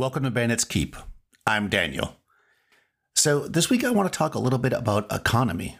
Welcome to Bandit's Keep. I'm Daniel. So this week I want to talk a little bit about economy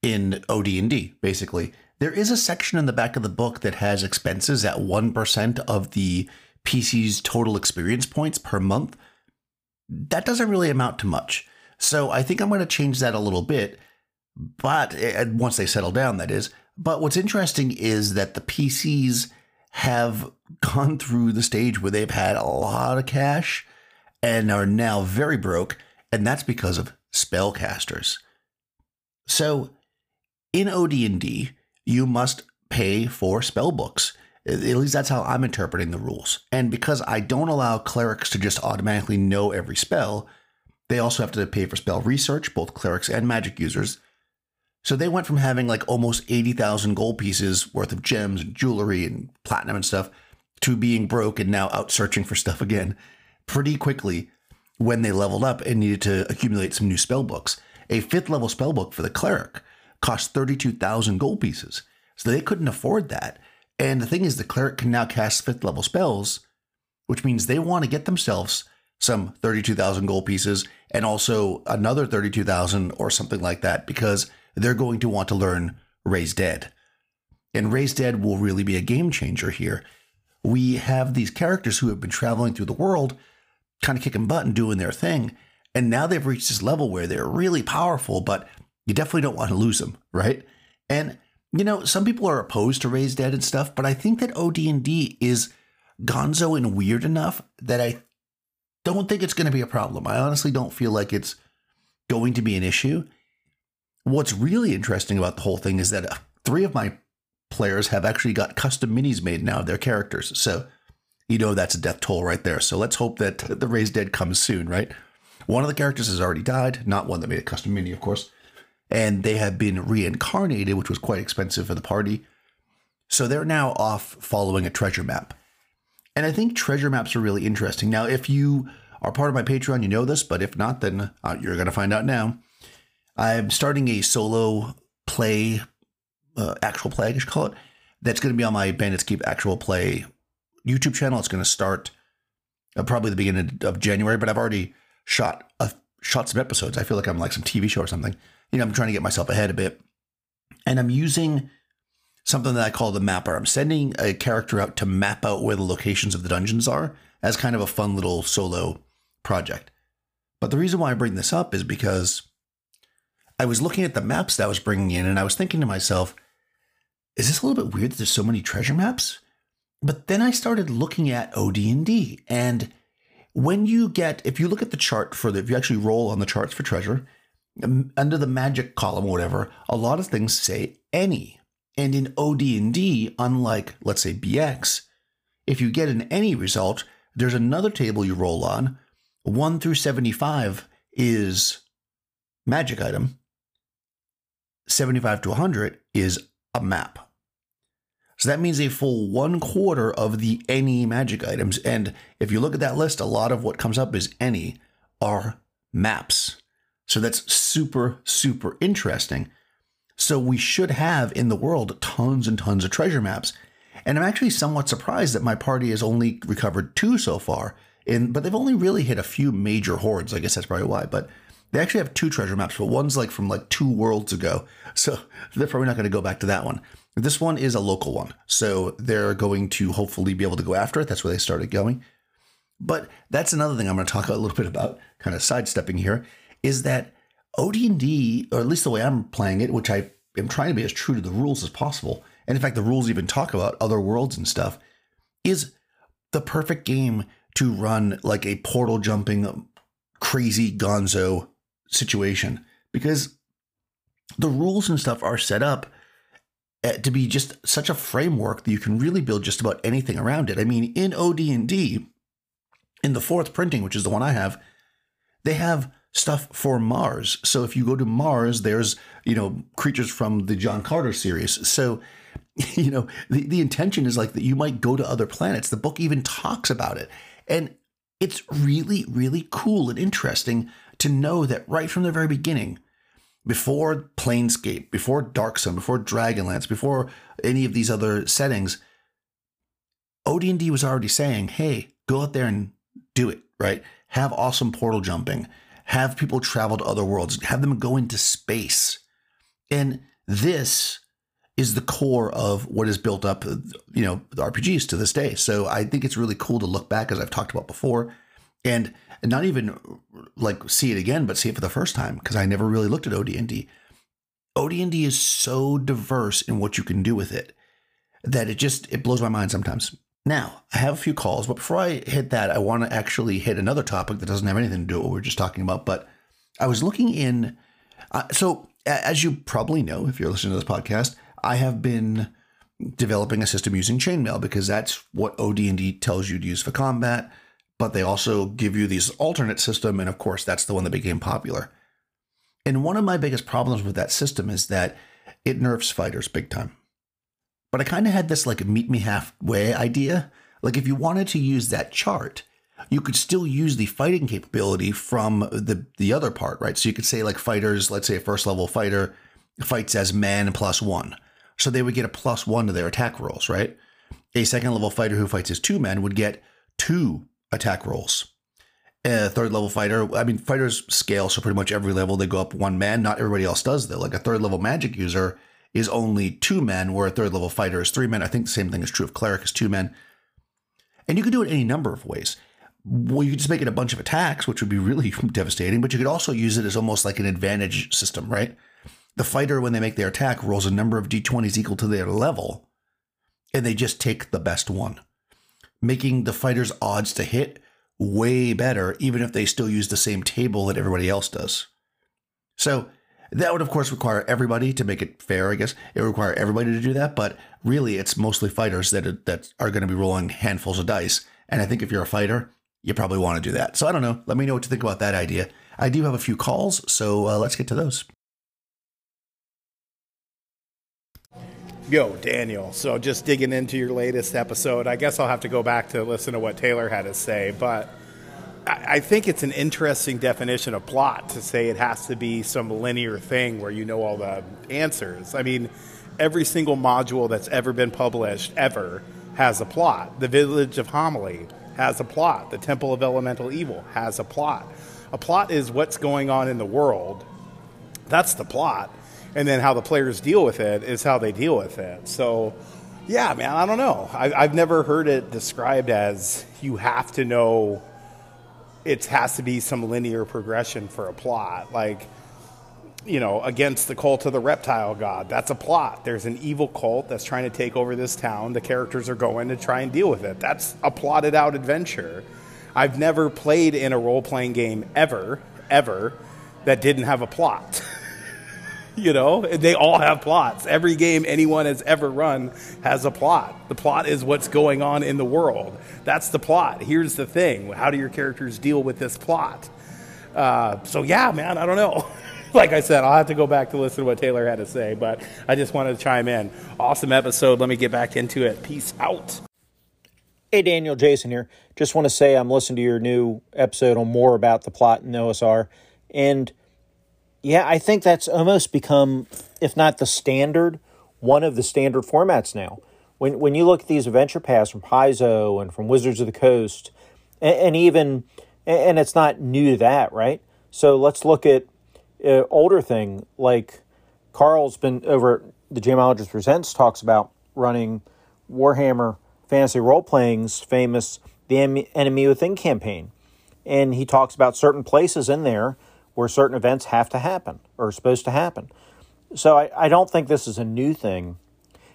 in OD&D, basically. There is a section in the back of the book that has expenses at 1% of the PC's total experience points per month. That doesn't really amount to much. So I think I'm going to change that a little bit, but once they settle down, that is. But what's interesting is that the PCs have gone through the stage where they've had a lot of cash and are now very broke, and that's because of spellcasters. So, in OD&D, you must pay for spell books. At least that's how I'm interpreting the rules. And because I don't allow clerics to just automatically know every spell, they also have to pay for spell research, both clerics and magic users. So they went from having like almost 80,000 gold pieces worth of gems and jewelry and platinum and stuff to being broke and now out searching for stuff again pretty quickly when they leveled up and needed to accumulate some new spell books. A fifth level spell book for the cleric cost 32,000 gold pieces. So they couldn't afford that. And the thing is, the cleric can now cast fifth level spells, which means they want to get themselves some 32,000 gold pieces and also another 32,000 or something like that because they're going to want to learn Raise Dead. And Raise Dead will really be a game changer here. We have these characters who have been traveling through the world, kind of kicking butt and doing their thing. And now they've reached this level where they're really powerful, but you definitely don't want to lose them, right? And you know, some people are opposed to Raise Dead and stuff, but I think that OD&D is gonzo and weird enough that I don't think it's going to be a problem. I honestly don't feel like it's going to be an issue. What's really interesting about the whole thing is that uh, three of my players have actually got custom minis made now of their characters. So, you know, that's a death toll right there. So let's hope that the Raised Dead comes soon, right? One of the characters has already died, not one that made a custom mini, of course. And they have been reincarnated, which was quite expensive for the party. So they're now off following a treasure map. And I think treasure maps are really interesting. Now, if you are part of my Patreon, you know this, but if not, then uh, you're going to find out now. I'm starting a solo play, uh, actual play, I guess you call it. That's going to be on my Bandits Keep actual play YouTube channel. It's going to start uh, probably the beginning of January, but I've already shot a, shot some episodes. I feel like I'm like some TV show or something. You know, I'm trying to get myself ahead a bit, and I'm using something that I call the mapper. I'm sending a character out to map out where the locations of the dungeons are as kind of a fun little solo project. But the reason why I bring this up is because I was looking at the maps that I was bringing in and I was thinking to myself, is this a little bit weird that there's so many treasure maps? But then I started looking at OD&D and when you get if you look at the chart for the if you actually roll on the charts for treasure under the magic column or whatever, a lot of things say any. And in OD&D, unlike let's say BX, if you get an any result, there's another table you roll on. 1 through 75 is magic item. 75 to 100 is a map. So that means a full one quarter of the any magic items. And if you look at that list, a lot of what comes up is any are maps. So that's super, super interesting. So we should have in the world tons and tons of treasure maps. And I'm actually somewhat surprised that my party has only recovered two so far. In, but they've only really hit a few major hoards. I guess that's probably why. But they actually have two treasure maps, but one's like from like two worlds ago. So they're probably not going to go back to that one. This one is a local one. So they're going to hopefully be able to go after it. That's where they started going. But that's another thing I'm going to talk a little bit about, kind of sidestepping here, is that OD&D, or at least the way I'm playing it, which I am trying to be as true to the rules as possible, and in fact the rules even talk about other worlds and stuff, is the perfect game to run like a portal jumping crazy gonzo situation because the rules and stuff are set up eh, to be just such a framework that you can really build just about anything around it. I mean, in OD&D, in the fourth printing, which is the one I have, they have stuff for Mars. So if you go to Mars, there's, you know, creatures from the John Carter series. So, you know, the, the intention is like that you might go to other planets. The book even talks about it. And it's really, really cool and interesting to know that right from the very beginning, before Planescape, before Dark Sun, before Dragonlance, before any of these other settings, OD&D was already saying, "Hey, go out there and do it." right? Have awesome portal jumping, have people travel to other worlds, have them go into space. And this is the core of what has built up, you know, the RPGs to this day. So I think it's really cool to look back, as I've talked about before, and not even like see it again, but see it for the first time because I never really looked at OD&D. OD&D is so diverse in what you can do with it that it just it blows my mind sometimes. Now, I have a few calls, but before I hit that, I want to actually hit another topic that doesn't have anything to do with what we are just talking about. But I was looking in, uh, so as you probably know, if you're listening to this podcast, I have been developing a system using chainmail because that's what OD&D tells you to use for combat. But they also give you these alternate system, and of course, that's the one that became popular. And one of my biggest problems with that system is that it nerfs fighters big time. But I kind of had this like meet me halfway idea. Like if you wanted to use that chart, you could still use the fighting capability from the the other part, right? So you could say like fighters, let's say a first level fighter fights as man plus one. So they would get a plus one to their attack rolls, right? A second level fighter who fights as two men would get two attack rolls. A third level fighter, I mean, fighters scale, so pretty much every level they go up one man. Not everybody else does, though. Like a third level magic user is only two men, where a third level fighter is three men. I think the same thing is true of cleric is two men. And you could do it any number of ways. Well, you could just make it a bunch of attacks, which would be really devastating, but you could also use it as almost like an advantage system, right? The fighter, when they make their attack, rolls a number of d20s equal to their level, and they just take the best one, making the fighter's odds to hit way better, even if they still use the same table that everybody else does. So, that would, of course, require everybody to make it fair, I guess. It would require everybody to do that, but really, it's mostly fighters that are, that are going to be rolling handfuls of dice. And I think if you're a fighter, you probably want to do that. So I don't know. Let me know what you think about that idea. I do have a few calls, so uh, let's get to those. Yo, Daniel. So just digging into your latest episode, I guess I'll have to go back to listen to what Taylor had to say, but I think it's an interesting definition of plot to say it has to be some linear thing where you know all the answers. I mean, every single module that's ever been published ever has a plot. The Village of Hommlet has a plot. The Temple of Elemental Evil has a plot. A plot is what's going on in the world. That's the plot. And then how the players deal with it is how they deal with it. So, yeah, man, I don't know. I, have never heard it described as you have to know it has to be some linear progression for a plot. Like, you know, against the cult of the reptile god. That's a plot. There's an evil cult that's trying to take over this town. The characters are going to try and deal with it. That's a plotted out adventure. I've never played in a role playing game ever, ever, that didn't have a plot. you know, they all have plots. Every game anyone has ever run has a plot. The plot is what's going on in the world. That's the plot. Here's the thing how do your characters deal with this plot? Uh, so, yeah, man, I don't know. like I said, I'll have to go back to listen to what Taylor had to say, but I just wanted to chime in. Awesome episode. Let me get back into it. Peace out. Hey, Daniel, Jason here. Just want to say I'm listening to your new episode on more about the plot in OSR. And yeah, I think that's almost become, if not the standard, one of the standard formats now. When when you look at these adventure paths from Paizo and from Wizards of the Coast, and, and even, and it's not new to that, right? So let's look at uh, older thing like Carl's been over the Jamologist Presents talks about running Warhammer Fantasy Role Playing's famous The Enemy Within campaign. And he talks about certain places in there where certain events have to happen or are supposed to happen. So I, I don't think this is a new thing.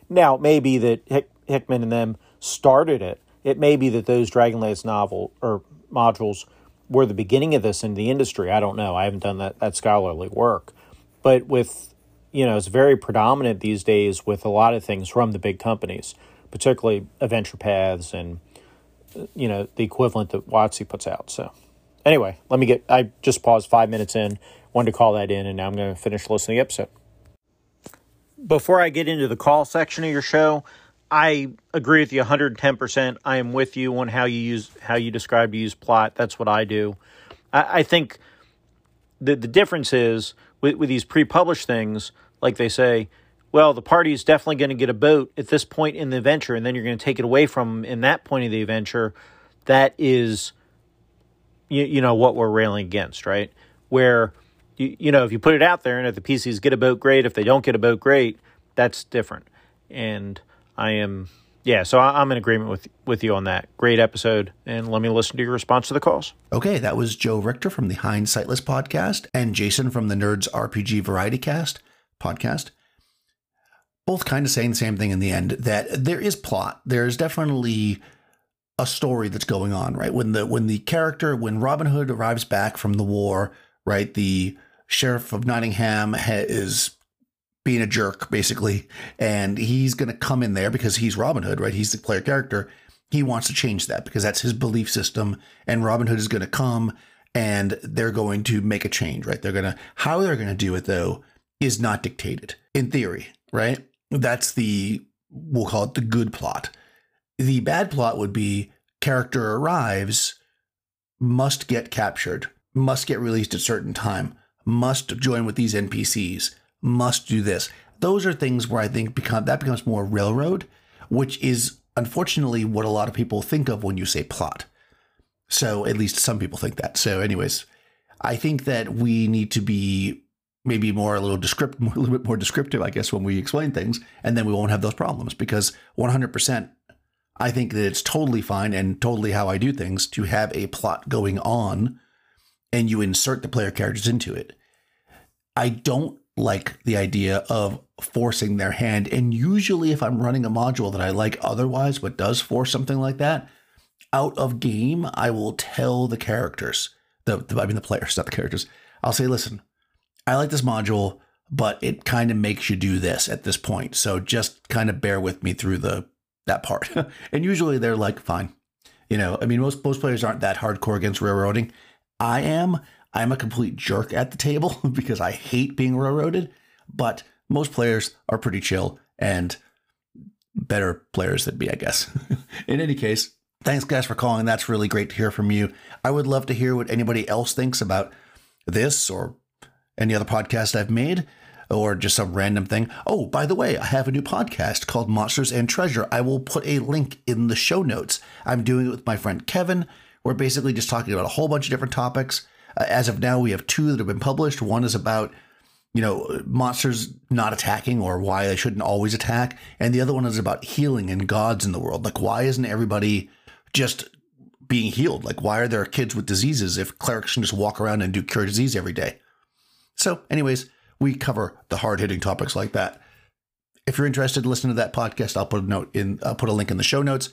Now, it may be that Hick, Hickman and them started it. It may be that those Dragonlance novel or modules were the beginning of this in the industry. I don't know. I haven't done that, that scholarly work. But with, you know, it's very predominant these days with a lot of things from the big companies, particularly Adventure Paths and, uh, you know, the equivalent that WotC puts out. So anyway, let me get. I just paused five minutes in, wanted to call that in, and now I'm going to finish listening to the episode. Before I get into the call section of your show, I agree with you 110%. I am with you on how you use how you describe use plot. That's what I do. I, I think the the difference is with, with these pre-published things, like they say, well, the party is definitely going to get a boat at this point in the adventure, and then you're going to take it away from them in that point of the adventure. That is you, you know what we're railing against, right? Where you, you know if you put it out there and if the PCs get a boat, great. If they don't get a boat, great. That's different. And I am yeah, so I, I'm in agreement with with you on that. Great episode, and let me listen to your response to the calls. Okay, that was Joe Richter from the Hindsightless podcast and Jason from the Nerds RPG Variety Cast podcast. Both kind of saying the same thing in the end that there is plot. There's definitely a story that's going on, right? When the when the character when Robin Hood arrives back from the war, right? The sheriff of Nottingham ha- is being a jerk, basically. And he's going to come in there because he's Robin Hood, right? He's the player character. He wants to change that because that's his belief system. And Robin Hood is going to come and they're going to make a change, right? They're going to, how they're going to do it though, is not dictated in theory, right? That's the, we'll call it the good plot. The bad plot would be character arrives, must get captured, must get released at certain time, must join with these NPCs, must do this. Those are things where I think become that becomes more railroad, which is unfortunately what a lot of people think of when you say plot. So at least some people think that. So, anyways, I think that we need to be maybe more a little descriptive, a little bit more descriptive, I guess, when we explain things, and then we won't have those problems because 100%. I think that it's totally fine and totally how I do things to have a plot going on and you insert the player characters into it. I don't like the idea of forcing their hand. And usually, if I'm running a module that I like otherwise, but does force something like that, out of game, I will tell the characters, the, the I mean the players, not the characters. I'll say, listen, I like this module, but it kind of makes you do this at this point. So just kind of bear with me through the that part. and usually they're like, fine. You know, I mean, most most players aren't that hardcore against railroading. I am, I'm a complete jerk at the table because I hate being railroaded, but most players are pretty chill and better players than me, I guess. In any case, thanks guys for calling. That's really great to hear from you. I would love to hear what anybody else thinks about this or any other podcast I've made or just some random thing. Oh, by the way, I have a new podcast called Monsters and Treasure. I will put a link in the show notes. I'm doing it with my friend Kevin. We're basically just talking about a whole bunch of different topics. Uh, as of now, we have two that have been published. One is about you know, monsters not attacking or why they shouldn't always attack. And the other one is about healing and gods in the world. Like, why isn't everybody just being healed? Like, why are there kids with diseases if clerics can just walk around and do cure disease every day? So, anyways, we cover the hard hitting topics like that. If you're interested, listen to that podcast. I'll put a note in, I'll put a link in the show notes.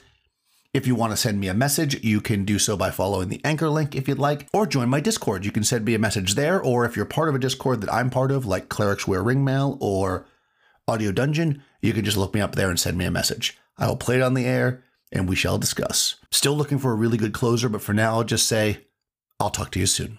If you want to send me a message, you can do so by following the anchor link if you'd like, or join my Discord. You can send me a message there, or if you're part of a Discord that I'm part of, like Clerics Wear Ringmail or Audio Dungeon, you can just look me up there and send me a message. I will play it on the air and we shall discuss. Still looking for a really good closer, but for now, I'll just say, I'll talk to you soon.